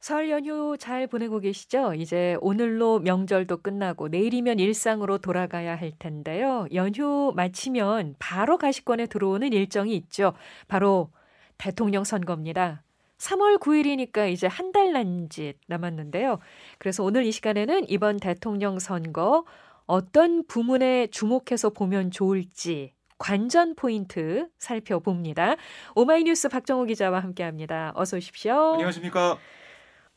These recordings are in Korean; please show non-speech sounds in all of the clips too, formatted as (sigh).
설 연휴 잘 보내고 계시죠? 이제 오늘로 명절도 끝나고 내일이면 일상으로 돌아가야 할 텐데요. 연휴 마치면 바로 가시권에 들어오는 일정이 있죠. 바로 대통령 선거입니다. 3월 9일이니까 이제 한 달 남짓 남았는데요. 그래서 오늘 이 시간에는 이번 대통령 선거 어떤 부문에 주목해서 보면 좋을지 관전 포인트 살펴봅니다. 오마이뉴스 박정호 기자와 함께 합니다. 어서 오십시오. 안녕하십니까?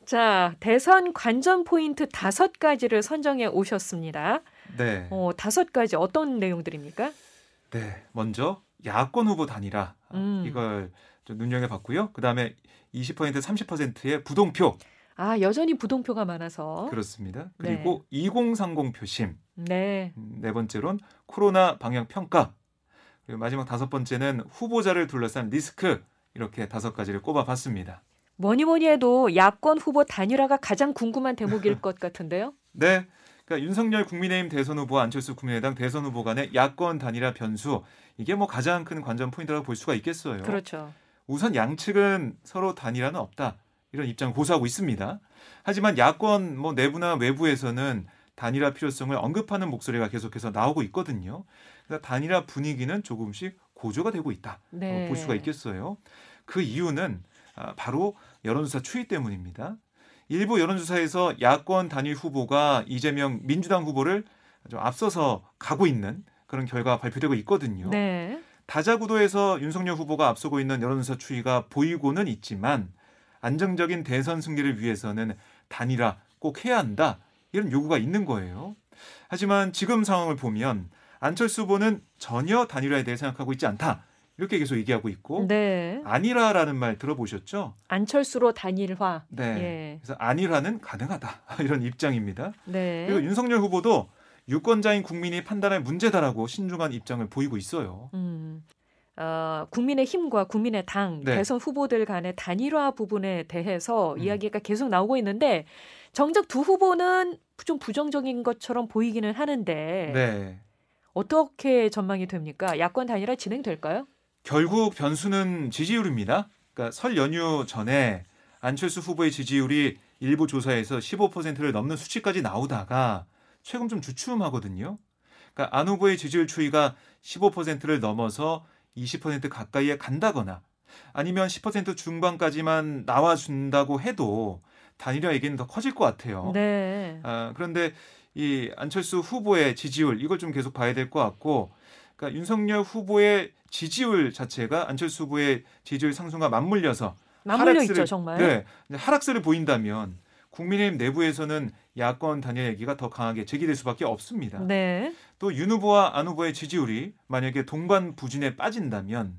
자, 대선 관전 포인트 다섯 가지를 선정해 오셨습니다. 네. 어, 다섯 가지 어떤 내용들입니까? 네. 먼저 야권 후보 단일화 음. 이걸 좀 눈여겨 봤고요. 그 다음에 20% 30%의 부동표 아, 여전히 부동표가 많아서. 그렇습니다. 네. 그리고 2030 표심 네. 음, 네 번째로는 코로나 방역 평가 그리고 마지막 다섯 번째는 후보자를 둘러싼 리스크 이렇게 다섯 가지를 꼽아 봤습니다. 뭐니 뭐니 해도 야권 후보 단일화가 가장 궁금한 대목일 (laughs) 것 같은데요. 네. 그러니까 윤석열 국민의힘 대선 후보와 안철수 국민의당 대선 후보 간의 야권 단일화 변수 이게 뭐 가장 큰 관전 포인트라고 볼 수가 있겠어요. 그렇죠. 우선 양측은 서로 단일화는 없다 이런 입장을 고수하고 있습니다. 하지만 야권 뭐 내부나 외부에서는 단일화 필요성을 언급하는 목소리가 계속해서 나오고 있거든요. 그래서 단일화 분위기는 조금씩 고조가 되고 있다 네. 볼 수가 있겠어요. 그 이유는 아, 바로 여론조사 추이 때문입니다. 일부 여론조사에서 야권 단일 후보가 이재명 민주당 후보를 좀 앞서서 가고 있는 그런 결과가 발표되고 있거든요. 네. 다자구도에서 윤석열 후보가 앞서고 있는 여론조사 추이가 보이고는 있지만 안정적인 대선 승리를 위해서는 단일화 꼭 해야 한다 이런 요구가 있는 거예요. 하지만 지금 상황을 보면 안철수 후보는 전혀 단일화에 대해 생각하고 있지 않다 이렇게 계속 얘기하고 있고 네. 아니라라는 말 들어보셨죠? 안철수로 단일화. 네. 예. 그래서 아니라는 가능하다 (laughs) 이런 입장입니다. 네. 그리고 윤석열 후보도 유권자인 국민이 판단할 문제다라고 신중한 입장을 보이고 있어요. 음. 어, 국민의 힘과 국민의 당 네. 대선 후보들 간의 단일화 부분에 대해서 음. 이야기가 계속 나오고 있는데 정작 두 후보는 좀 부정적인 것처럼 보이기는 하는데 네. 어떻게 전망이 됩니까? 야권 단일화 진행될까요? 결국 변수는 지지율입니다. 그러니까 설 연휴 전에 안철수 후보의 지지율이 일부 조사에서 15%를 넘는 수치까지 나오다가 최근 좀 주춤하거든요. 그러니까 안 후보의 지지율 추이가 15%를 넘어서 20% 가까이에 간다거나 아니면 10% 중반까지만 나와준다고 해도 단일화 얘기는 더 커질 것 같아요. 네. 아, 그런데 이 안철수 후보의 지지율 이걸 좀 계속 봐야 될 것 같고, 그러니까 윤석열 후보의 지지율 자체가 안철수 후보의 지지율 상승과 맞물려서 맞물려 하락세를- 있죠, 정말. 네, 하락세를 보인다면 국민의힘 내부에서는 야권 단일 얘기가 더 강하게 제기될 수밖에 없습니다. 네. 또 윤 후보와 안 후보의 지지율이 만약에 동반 부진에 빠진다면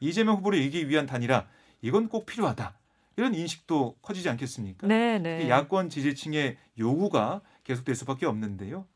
이재명 후보를 이기기 위한 단일화 이건 꼭 필요하다 이런 인식도 커지지 않겠습니까? 네, 네. 이 야권 지지층의 요구가 계속될 수밖에 없는데요.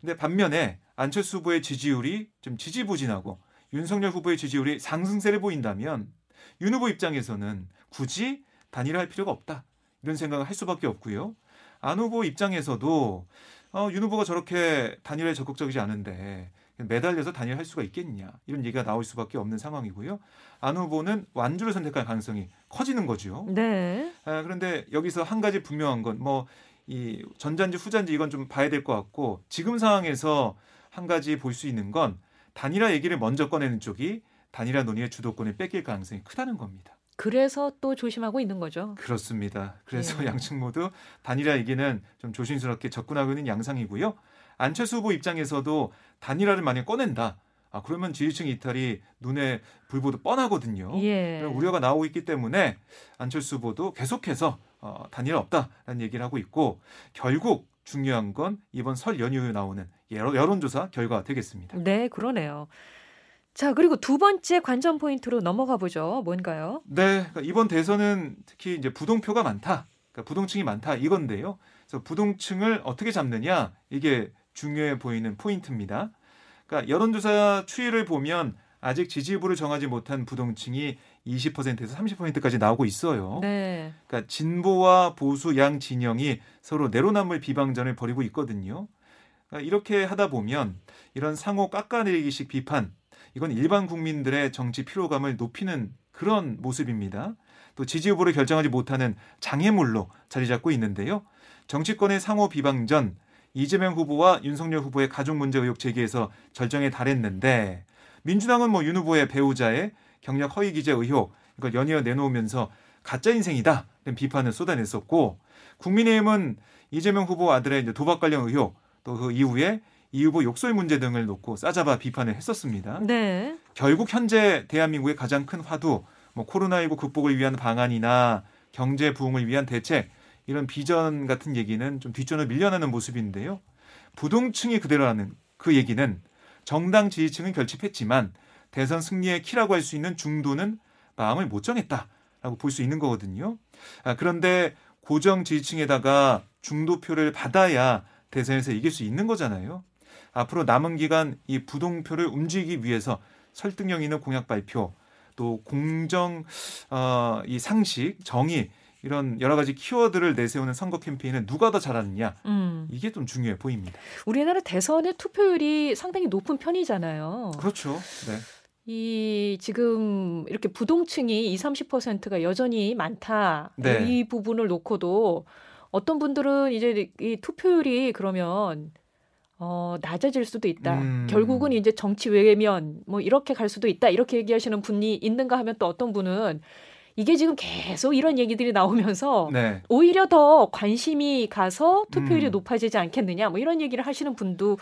근데 반면에 안철수 후보의 지지율이 좀 지지부진하고 윤석열 후보의 지지율이 상승세를 보인다면 윤 후보 입장에서는 굳이 단일화할 필요가 없다 이런 생각을 할 수밖에 없고요. 안 후보 입장에서도 어, 윤 후보가 저렇게 단일화에 적극적이지 않은데 매달려서 단일할 수가 있겠냐 이런 얘기가 나올 수밖에 없는 상황이고요. 안 후보는 완주를 선택할 가능성이 커지는 거죠. 네. 아, 그런데 여기서 한 가지 분명한 건 뭐 이 전자인지 후자인지 이건 좀 봐야 될 것 같고 지금 상황에서 한 가지 볼 수 있는 건 단일화 얘기를 먼저 꺼내는 쪽이 단일화 논의의 주도권을 뺏길 가능성이 크다는 겁니다. 그래서 또 조심하고 있는 거죠. 그렇습니다. 그래서 예. 양측 모두 단일화 얘기는 좀 조심스럽게 접근하고 있는 양상이고요. 안철수 후보 입장에서도 단일화를 만약 꺼낸다. 아, 그러면 지지층 이탈이 눈에 불보듯 뻔하거든요. 예. 그런 우려가 나오고 있기 때문에 안철수 후보도 계속해서 어, 단일화 없다라는 얘기를 하고 있고 결국 중요한 건 이번 설 연휴에 나오는 여론- 여론조사 결과가 되겠습니다. 네, 그러네요. 자, 그리고 두 번째 관전 포인트로 넘어가 보죠. 뭔가요? 네, 그러니까 이번 대선은 특히 이제 부동표가 많다, 그러니까 부동층이 많다 이건데요. 그래서 부동층을 어떻게 잡느냐 이게 중요해 보이는 포인트입니다. 그러니까 여론조사 추이를 보면 아직 지지부를 정하지 못한 부동층이 20%에서 30%까지 나오고 있어요. 네. 그러니까 진보와 보수 양 진영이 서로 내로남불 비방전을 벌이고 있거든요. 그러니까 이렇게 하다 보면 이런 상호 깎아내리기식 비판 이건 일반 국민들의 정치 피로감을 높이는 그런 모습입니다. 또 지지 후보를 결정하지 못하는 장애물로 자리 잡고 있는데요. 정치권의 상호 비방 전 이재명 후보와 윤석열 후보의 가족 문제 의혹 제기에서 절정에 달했는데 민주당은 뭐 윤 후보의 배우자의 경력 허위 기재 의혹 이걸 연이어 내놓으면서 가짜 인생이다 이런 비판을 쏟아냈었고 국민의힘은 이재명 후보 아들의 이제 도박 관련 의혹 또 그 이후에 이 후보 욕설 문제 등을 놓고 싸잡아 비판을 했었습니다. 네. 결국 현재 대한민국의 가장 큰 화두 뭐 코로나19 극복을 위한 방안이나 경제 부흥을 위한 대책 이런 비전 같은 얘기는 좀 뒷전으로 밀려나는 모습인데요. 부동층이 그대로라는 그 얘기는 정당 지지층은 결집했지만 대선 승리의 키라고 할 수 있는 중도는 마음을 못 정했다라고 볼 수 있는 거거든요. 아, 그런데 고정 지지층에다가 중도표를 받아야 대선에서 이길 수 있는 거잖아요. 앞으로 남은 기간 이 부동표를 움직이기 위해서 설득력 있는 공약 발표, 또 공정 어, 이 상식, 정의 이런 여러 가지 키워드를 내세우는 선거 캠페인은 누가 더 잘하느냐 음. 이게 좀 중요해 보입니다. 우리나라 대선의 투표율이 상당히 높은 편이잖아요. 그렇죠. 네. 이 지금 이렇게 부동층이 2, 30%가 여전히 많다. 네. 이 부분을 놓고도 어떤 분들은 이제 이 투표율이 그러면 어, 낮아질 수도 있다. 음. 결국은 이제 정치 외면 뭐 이렇게 갈 수도 있다. 이렇게 얘기하시는 분이 있는가 하면 또 어떤 분은 이게 지금 계속 이런 얘기들이 나오면서 네. 오히려 더 관심이 가서 투표율이 음. 높아지지 않겠느냐. 뭐 이런 얘기를 하시는 분도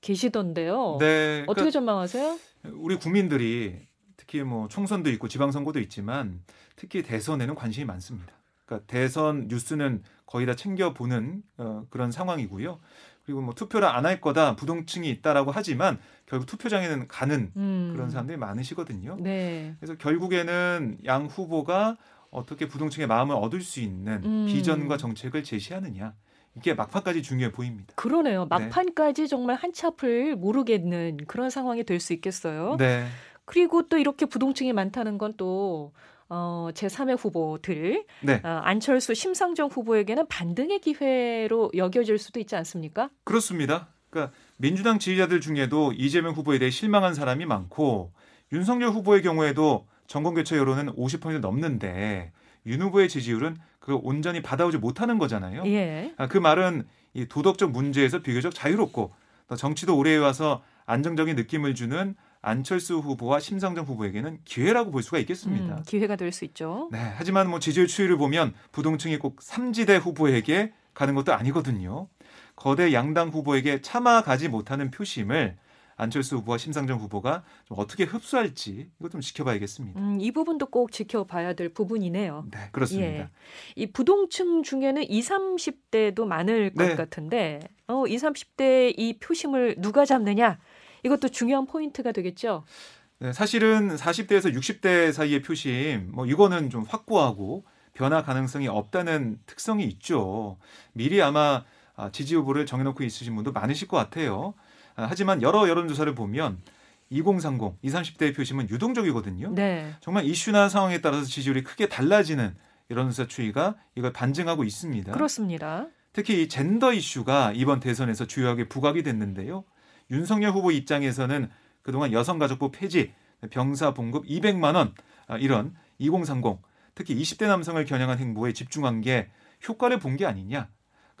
계시던데요. 네. 어떻게 그러니까 전망하세요? 우리 국민들이 특히 뭐 총선도 있고 지방선거도 있지만 특히 대선에는 관심이 많습니다. 그러니까 대선 뉴스는 거의 다 챙겨보는 어, 그런 상황이고요. 그리고 뭐 투표를 안 할 거다 부동층이 있다라고 하지만 결국 투표장에는 가는 음. 그런 사람들이 많으시거든요. 네. 그래서 결국에는 양 후보가 어떻게 부동층의 마음을 얻을 수 있는 음. 비전과 정책을 제시하느냐 이게 막판까지 중요해 보입니다. 그러네요. 막판까지 정말 한치 앞을 모르겠는 그런 상황이 될 수 있겠어요. 네, 그리고 또 이렇게 부동층이 많다는 건또 어, 제3의 후보들 네 어, 안철수, 심상정 후보에게는 반등의 기회로 여겨질 수도 있지 않습니까? 그렇습니다. 그러니까 민주당 지지자들 중에도 이재명 후보에 대해 실망한 사람이 많고 윤석열 후보의 경우에도 정권 교체 여론은 50% 넘는데 윤 후보의 지지율은 그걸 온전히 받아오지 못하는 거잖아요. 예. 아, 그 말은 이 도덕적 문제에서 비교적 자유롭고 또 정치도 오래 해와서 안정적인 느낌을 주는 안철수 후보와 심상정 후보에게는 기회라고 볼 수가 있겠습니다. 음, 기회가 될 수 있죠. 네, 하지만 뭐 지지율 추이를 보면 부동층이 꼭 삼지대 후보에게 가는 것도 아니거든요. 거대 양당 후보에게 차마 가지 못하는 표심을 안철수 후보와 심상정 후보가 좀 어떻게 흡수할지 이것 좀 지켜봐야겠습니다. 음, 이 부분도 꼭 지켜봐야 될 부분이네요. 네, 그렇습니다. 예. 이 부동층 중에는 20, 30대도 많을 것 네. 같은데, 어, 20, 30대 이 표심을 누가 잡느냐? 이것도 중요한 포인트가 되겠죠. 네, 사실은 40대에서 60대 사이의 표심, 뭐 이거는 좀 확고하고 변화 가능성이 없다는 특성이 있죠. 미리 아마 아, 지지 후보를 정해놓고 있으신 분도 많으실 것 같아요. 아, 하지만 여러 여론조사를 보면 2030, 20, 30대의 표심은 유동적이거든요. 네. 정말 이슈나 상황에 따라서 지지율이 크게 달라지는 여론조사 추이가 이걸 반증하고 있습니다. 그렇습니다. 특히 이 젠더 이슈가 이번 대선에서 주요하게 부각이 됐는데요. 윤석열 후보 입장에서는 그동안 여성가족부 폐지, 병사 봉급 200만 원 아, 이런 2030 특히 20대 남성을 겨냥한 행보에 집중한 게 효과를 본 게 아니냐.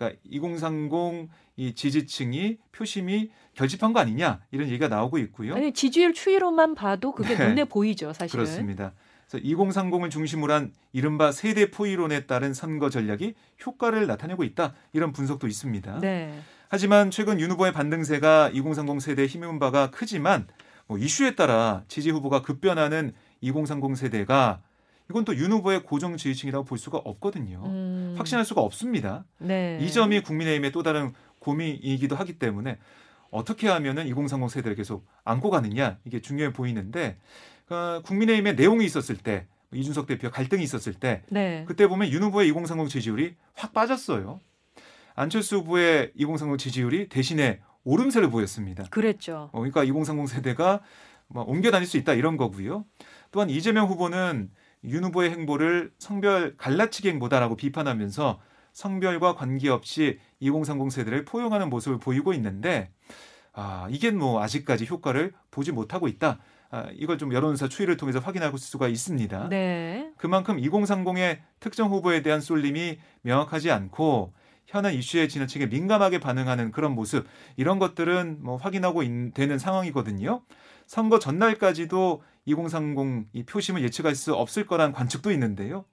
그러니까 2030 이 지지층이 표심이 결집한 거 아니냐 이런 얘기가 나오고 있고요. 아니, 지지율 추이로만 봐도 그게 네. 눈에 보이죠, 사실은. 그렇습니다. 그래서 2030을 중심으로 한 이른바 세대 포이론에 따른 선거 전략이 효과를 나타내고 있다 이런 분석도 있습니다. 네. 하지만 최근 윤 후보의 반등세가 2030 세대에 힘입은 바가 크지만 뭐 이슈에 따라 지지 후보가 급변하는 2030 세대가 이건 또 윤 후보의 고정 지지층이라고 볼 수가 없거든요. 음, 확신할 수가 없습니다. 네. 이 점이 국민의힘의 또 다른 고민이기도 하기 때문에 어떻게 하면은 2030 세대를 계속 안고 가느냐 이게 중요해 보이는데 어, 국민의힘의 내용이 있었을 때 이준석 대표 갈등이 있었을 때 네. 그때 보면 윤 후보의 2030 지지율이 확 빠졌어요. 안철수 후보의 2030 지지율이 대신에 오름세를 보였습니다. 그랬죠. 어, 그러니까 2030 세대가 뭐 옮겨 다닐 수 있다 이런 거고요. 또한 이재명 후보는 윤 후보의 행보를 성별 갈라치기 행보다라고 비판하면서 성별과 관계없이 2030 세대를 포용하는 모습을 보이고 있는데 아, 이게 뭐 아직까지 효과를 보지 못하고 있다. 아, 이걸 좀 여론조사 추이를 통해서 확인할 수가 있습니다. 네. 그만큼 2030의 특정 후보에 대한 쏠림이 명확하지 않고 현안 이슈에 지나치게 민감하게 반응하는 그런 모습 이런 것들은 뭐 확인하고 있, 되는 상황이거든요. 선거 전날까지도 2030 이 표심을 예측할 수 없을 거란 관측도 있는데요.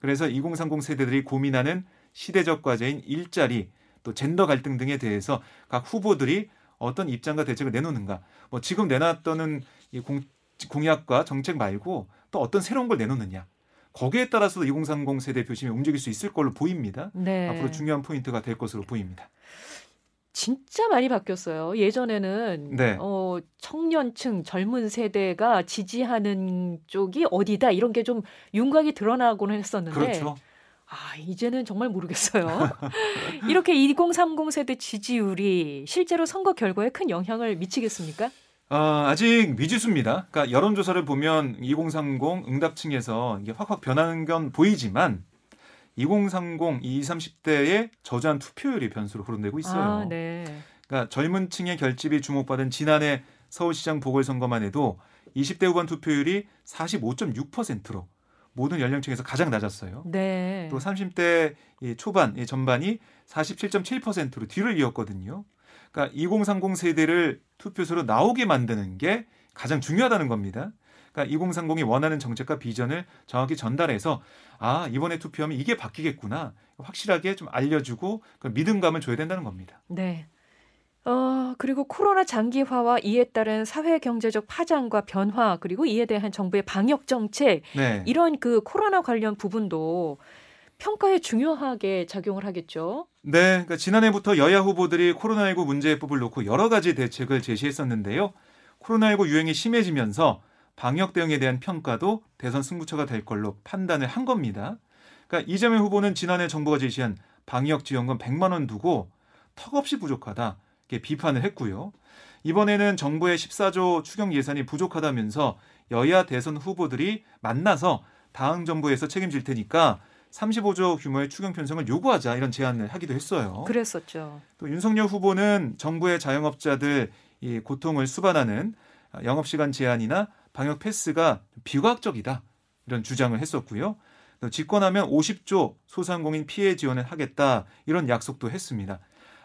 그래서 2030 세대들이 고민하는 시대적 과제인 일자리 또 젠더 갈등 등에 대해서 각 후보들이 어떤 입장과 대책을 내놓는가. 뭐 지금 내놨던 이 공, 공약과 정책 말고 또 어떤 새로운 걸 내놓느냐. 거기에 따라서도 2030 세대 표심이 움직일 수 있을 걸로 보입니다. 네. 앞으로 중요한 포인트가 될 것으로 보입니다. 진짜 많이 바뀌었어요. 예전에는 네. 어, 청년층 젊은 세대가 지지하는 쪽이 어디다 이런 게 좀 윤곽이 드러나고는 했었는데 그렇죠. 아, 이제는 정말 모르겠어요. (laughs) 이렇게 2030 세대 지지율이 실제로 선거 결과에 큰 영향을 미치겠습니까? 어, 아직 미지수입니다. 그러니까 여론조사를 보면 2030 응답층에서 이게 확확 변하는 건 보이지만 2030, 20, 30대의 저조한 투표율이 변수로 거론되고 있어요. 아, 네. 그러니까 젊은 층의 결집이 주목받은 지난해 서울시장 보궐선거만 해도 20대 후반 투표율이 45.6%로 모든 연령층에서 가장 낮았어요. 네. 또 30대 이 초반, 이 전반이 47.7%로 뒤를 이었거든요. 그러니까 2030 세대를 투표소로 나오게 만드는 게 가장 중요하다는 겁니다. 그러니까 2030이 원하는 정책과 비전을 정확히 전달해서 아 이번에 투표하면 이게 바뀌겠구나 확실하게 좀 알려주고 그 믿음감을 줘야 된다는 겁니다. 네. 어, 그리고 코로나 장기화와 이에 따른 사회 경제적 파장과 변화 그리고 이에 대한 정부의 방역 정책 네. 이런 그 코로나 관련 부분도 평가에 중요하게 작용을 하겠죠. 네, 그러니까 지난해부터 여야 후보들이 코로나19 문제 해법을 놓고 여러 가지 대책을 제시했었는데요. 코로나19 유행이 심해지면서 방역 대응에 대한 평가도 대선 승부처가 될 걸로 판단을 한 겁니다. 그러니까 이재명 후보는 지난해 정부가 제시한 방역 지원금 100만 원 두고 턱없이 부족하다 이렇게 비판을 했고요. 이번에는 정부의 14조 추경 예산이 부족하다면서 여야 대선 후보들이 만나서 다음 정부에서 책임질 테니까 35조 규모의 추경 편성을 요구하자 이런 제안을 하기도 했어요. 그랬었죠. 또 윤석열 후보는 정부의 자영업자들 이 고통을 수반하는 영업시간 제한이나 방역 패스가 비과학적이다 이런 주장을 했었고요. 또 집권하면 50조 소상공인 피해 지원을 하겠다 이런 약속도 했습니다.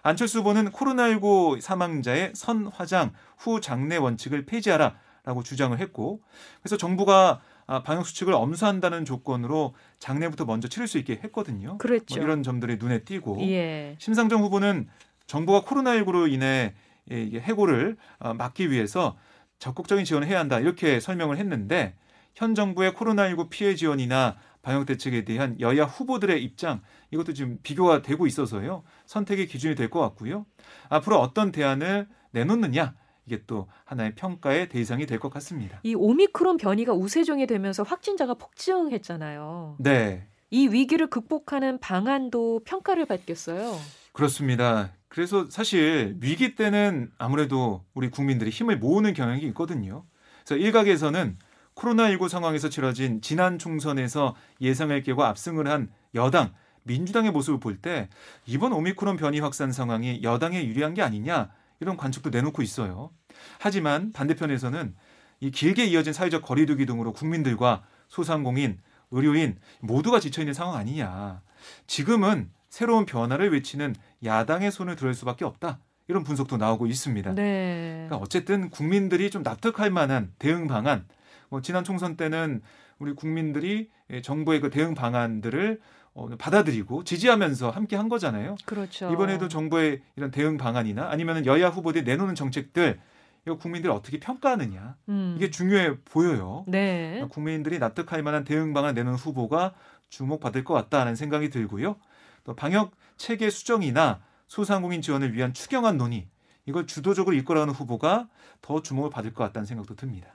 안철수 후보는 코로나19 사망자의 선 화장 후 장례 원칙을 폐지하라라고 주장을 했고 그래서 정부가 아, 방역 수칙을 엄수한다는 조건으로 장례부터 먼저 치를 수 있게 했거든요. 그랬죠. 뭐 이런 점들이 눈에 띄고 예. 심상정 후보는 정부가 코로나19로 인해 이 해고를 어, 막기 위해서 적극적인 지원을 해야 한다 이렇게 설명을 했는데 현 정부의 코로나19 피해 지원이나 방역 대책에 대한 여야 후보들의 입장 이것도 지금 비교가 되고 있어서요 선택의 기준이 될 것 같고요 앞으로 어떤 대안을 내놓느냐 이게 또 하나의 평가의 대상이 될 것 같습니다. 이 오미크론 변이가 우세종이 되면서 확진자가 폭증했잖아요. 네 이 위기를 극복하는 방안도 평가를 받겠어요. 그렇습니다. 그래서 사실 위기 때는 아무래도 우리 국민들이 힘을 모으는 경향이 있거든요. 그래서 일각에서는 코로나19 상황에서 치러진 지난 총선에서 예상을 깨고 압승을 한 여당 민주당의 모습을 볼 때 이번 오미크론 변이 확산 상황이 여당에 유리한 게 아니냐 이런 관측도 내놓고 있어요. 하지만 반대편에서는 이 길게 이어진 사회적 거리두기 등으로 국민들과 소상공인, 의료인 모두가 지쳐 있는 상황 아니냐. 지금은 새로운 변화를 외치는 야당의 손을 들을 수밖에 없다. 이런 분석도 나오고 있습니다. 네. 그러니까 어쨌든 국민들이 좀 납득할 만한 대응 방안. 뭐 지난 총선 때는 우리 국민들이 정부의 그 대응 방안들을 어, 받아들이고 지지하면서 함께 한 거잖아요. 그렇죠. 이번에도 정부의 이런 대응 방안이나 아니면 여야 후보들이 내놓는 정책들 이거 국민들이 어떻게 평가하느냐 음. 이게 중요해 보여요. 네. 국민들이 납득할 만한 대응 방안 내놓은 후보가 주목받을 것 같다는 생각이 들고요. 또 방역 체계 수정이나 소상공인 지원을 위한 추경안 논의 이걸 주도적으로 이끌어가는 후보가 더 주목을 받을 것 같다는 생각도 듭니다.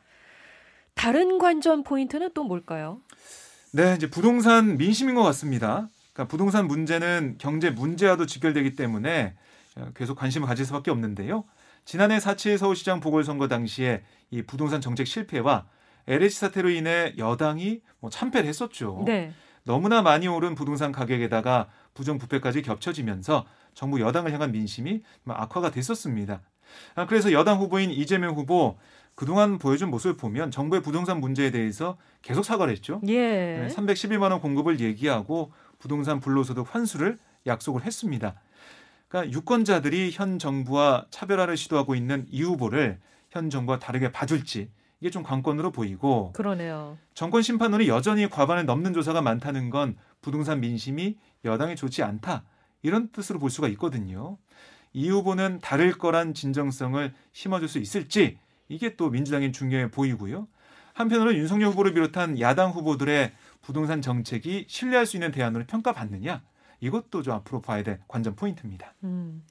다른 관전 포인트는 또 뭘까요? 네, 이제 부동산 민심인 것 같습니다. 그러니까 부동산 문제는 경제 문제와도 직결되기 때문에 계속 관심을 가질 수밖에 없는데요. 지난해 4.7 서울시장 보궐선거 당시에 이 부동산 정책 실패와 LH 사태로 인해 여당이 뭐 참패를 했었죠. 네. 너무나 많이 오른 부동산 가격에다가 부정부패까지 겹쳐지면서 정부 여당을 향한 민심이 악화가 됐었습니다. 아, 그래서 여당 후보인 이재명 후보 그동안 보여준 모습을 보면 정부의 부동산 문제에 대해서 계속 사과를 했죠. 예. 311만 원 공급을 얘기하고 부동산 불로소득 환수를 약속을 했습니다. 그러니까 유권자들이 현 정부와 차별화를 시도하고 있는 이 후보를 현 정부와 다르게 봐줄지 이게 좀 관건으로 보이고 그러네요. 정권 심판론이 여전히 과반을 넘는 조사가 많다는 건 부동산 민심이 여당에 좋지 않다 이런 뜻으로 볼 수가 있거든요. 이 후보는 다를 거란 진정성을 심어줄 수 있을지 이게 또 민주당이 중요해 보이고요. 한편으로 윤석열 후보를 비롯한 야당 후보들의 부동산 정책이 신뢰할 수 있는 대안으로 평가받느냐 이것도 좀 앞으로 봐야 될 관전 포인트입니다. 음.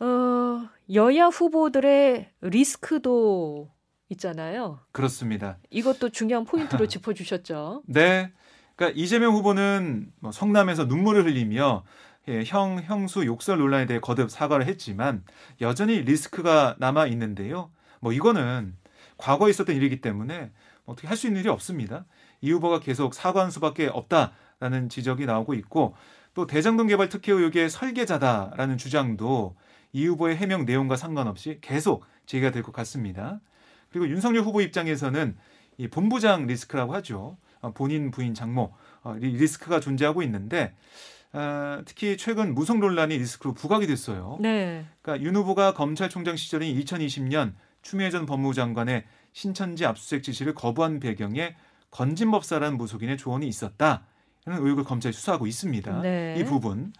어, 여야 후보들의 리스크도 있잖아요. 그렇습니다. 이것도 중요한 포인트로 (laughs) 짚어주셨죠. 네. 그러니까 이재명 후보는 뭐 성남에서 눈물을 흘리며 예, 형 형수 욕설 논란에 대해 거듭 사과를 했지만 여전히 리스크가 남아 있는데요. 뭐 이거는 과거에 있었던 일이기 때문에 어떻게 할 수 있는 일이 없습니다. 이 후보가 계속 사과한 수밖에 없다라는 지적이 나오고 있고 또 대장동 개발 특혜 의혹의 설계자다라는 주장도 이 후보의 해명 내용과 상관없이 계속 제기가 될 것 같습니다. 그리고 윤석열 후보 입장에서는 이 본부장 리스크라고 하죠. 어, 본인 부인 장모 어, 리스크가 존재하고 있는데 어, 특히 최근 무속 논란이 리스크로 부각이 됐어요. 네. 그러니까 윤 후보가 검찰총장 시절인 2020년 추미애 전 법무부 장관의 신천지 압수수색 지시를 거부한 배경에 건진법사라는 무속인의 조언이 있었다. 이런 의혹을 검찰이 수사하고 있습니다. 네. 이 부분.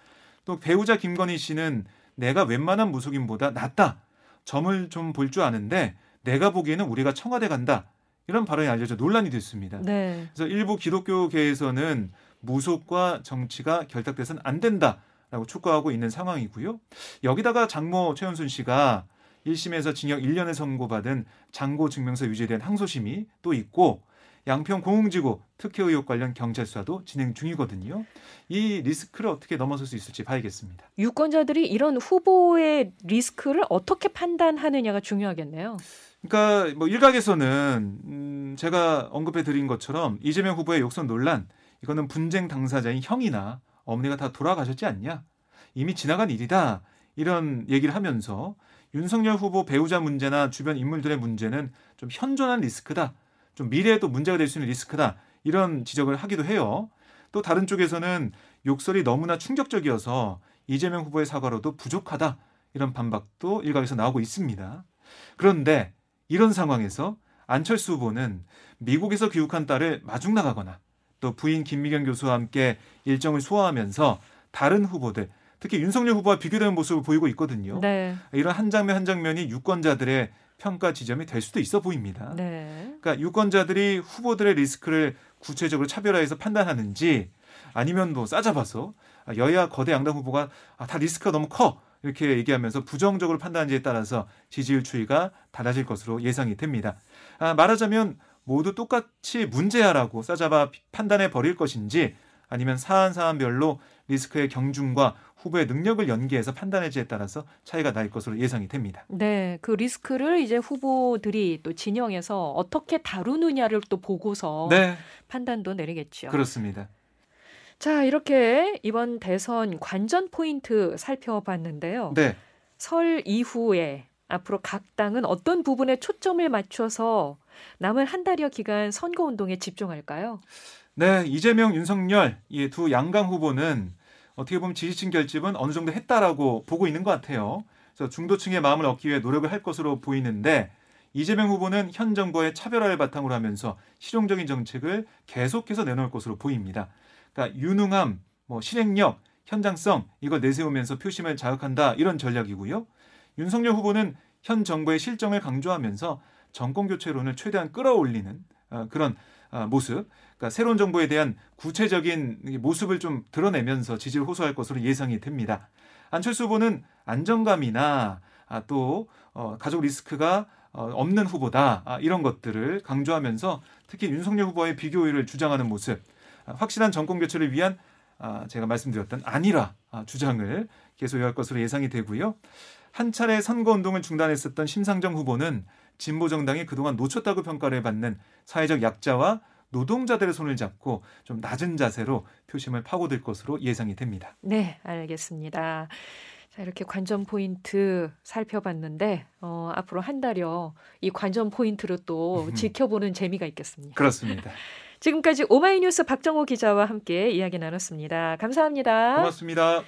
또 배우자 김건희 씨는 내가 웬만한 무속인보다 낫다. 점을 좀 볼 줄 아는데 내가 보기에는 우리가 청와대 간다. 이런 발언이 알려져 논란이 됐습니다. 네. 그래서 일부 기독교계에서는 무속과 정치가 결탁돼서는 안 된다라고 촉구하고 있는 상황이고요. 여기다가 장모 최현순 씨가 1심에서 징역 1년을 선고받은 장고 증명서 유지에 대한 항소심이 또 있고 양평 공흥지구 특혜 의혹 관련 경찰 수사도 진행 중이거든요. 이 리스크를 어떻게 넘어설 수 있을지 봐야겠습니다. 유권자들이 이런 후보의 리스크를 어떻게 판단하느냐가 중요하겠네요. 그러니까 뭐 일각에서는 음 제가 언급해 드린 것처럼 이재명 후보의 욕설 논란 이거는 분쟁 당사자인 형이나 어머니가 다 돌아가셨지 않냐? 이미 지나간 일이다. 이런 얘기를 하면서 윤석열 후보 배우자 문제나 주변 인물들의 문제는 좀 현존한 리스크다. 좀 미래에도 문제가 될 수 있는 리스크다. 이런 지적을 하기도 해요. 또 다른 쪽에서는 욕설이 너무나 충격적이어서 이재명 후보의 사과로도 부족하다. 이런 반박도 일각에서 나오고 있습니다. 그런데 이런 상황에서 안철수 후보는 미국에서 귀국한 딸을 마중 나가거나 또 부인 김미경 교수와 함께 일정을 소화하면서 다른 후보들 특히 윤석열 후보와 비교되는 모습을 보이고 있거든요. 네. 이런 한 장면 한 장면이 유권자들의 평가 지점이 될 수도 있어 보입니다. 네. 그러니까 유권자들이 후보들의 리스크를 구체적으로 차별화해서 판단하는지 아니면 뭐 싸잡아서 여야 거대 양당 후보가 아, 다 리스크가 너무 커 이렇게 얘기하면서 부정적으로 판단하는지에 따라서 지지율 추이가 달라질 것으로 예상이 됩니다. 아, 말하자면 모두 똑같이 문제야라고 싸잡아 판단해 버릴 것인지 아니면 사안 사안별로 리스크의 경중과 후보의 능력을 연계해서 판단해지에 따라서 차이가 날 것으로 예상이 됩니다. 네, 그 리스크를 이제 후보들이 또 진영에서 어떻게 다루느냐를 또 보고서 네, 판단도 내리겠죠. 그렇습니다. 자, 이렇게 이번 대선 관전 포인트 살펴봤는데요. 네. 설 이후에 앞으로 각 당은 어떤 부분에 초점을 맞춰서 남은 한 달여 기간 선거 운동에 집중할까요? 네, 이재명, 윤석열 이 두 양강 후보는 어떻게 보면 지지층 결집은 어느 정도 했다라고 보고 있는 것 같아요. 그래서 중도층의 마음을 얻기 위해 노력을 할 것으로 보이는데 이재명 후보는 현 정부의 차별화를 바탕으로 하면서 실용적인 정책을 계속해서 내놓을 것으로 보입니다. 그러니까 유능함, 뭐 실행력, 현장성 이걸 내세우면서 표심을 자극한다 이런 전략이고요. 윤석열 후보는 현 정부의 실정을 강조하면서 정권 교체론을 최대한 끌어올리는 어, 그런 어, 모습. 그러니까 새로운 정부에 대한 구체적인 모습을 좀 드러내면서 지지를 호소할 것으로 예상이 됩니다. 안철수 후보는 안정감이나 아, 또 어, 가족 리스크가 어, 없는 후보다 아, 이런 것들을 강조하면서 특히 윤석열 후보의 비교율을 주장하는 모습, 아, 확실한 정권 교체를 위한 아, 제가 말씀드렸던 아니라 아, 주장을 계속 이어갈 것으로 예상이 되고요. 한 차례 선거 운동을 중단했었던 심상정 후보는 진보 정당이 그동안 놓쳤다고 평가를 받는 사회적 약자와 노동자들의 손을 잡고 좀 낮은 자세로 표심을 파고들 것으로 예상이 됩니다. 네, 알겠습니다. 자, 이렇게 관전 포인트 살펴봤는데 어, 앞으로 한 달여 이 관전 포인트로 또 음. 지켜보는 재미가 있겠습니다. 그렇습니다. (laughs) 지금까지 오마이뉴스 박정호 기자와 함께 이야기 나눴습니다. 감사합니다. 고맙습니다.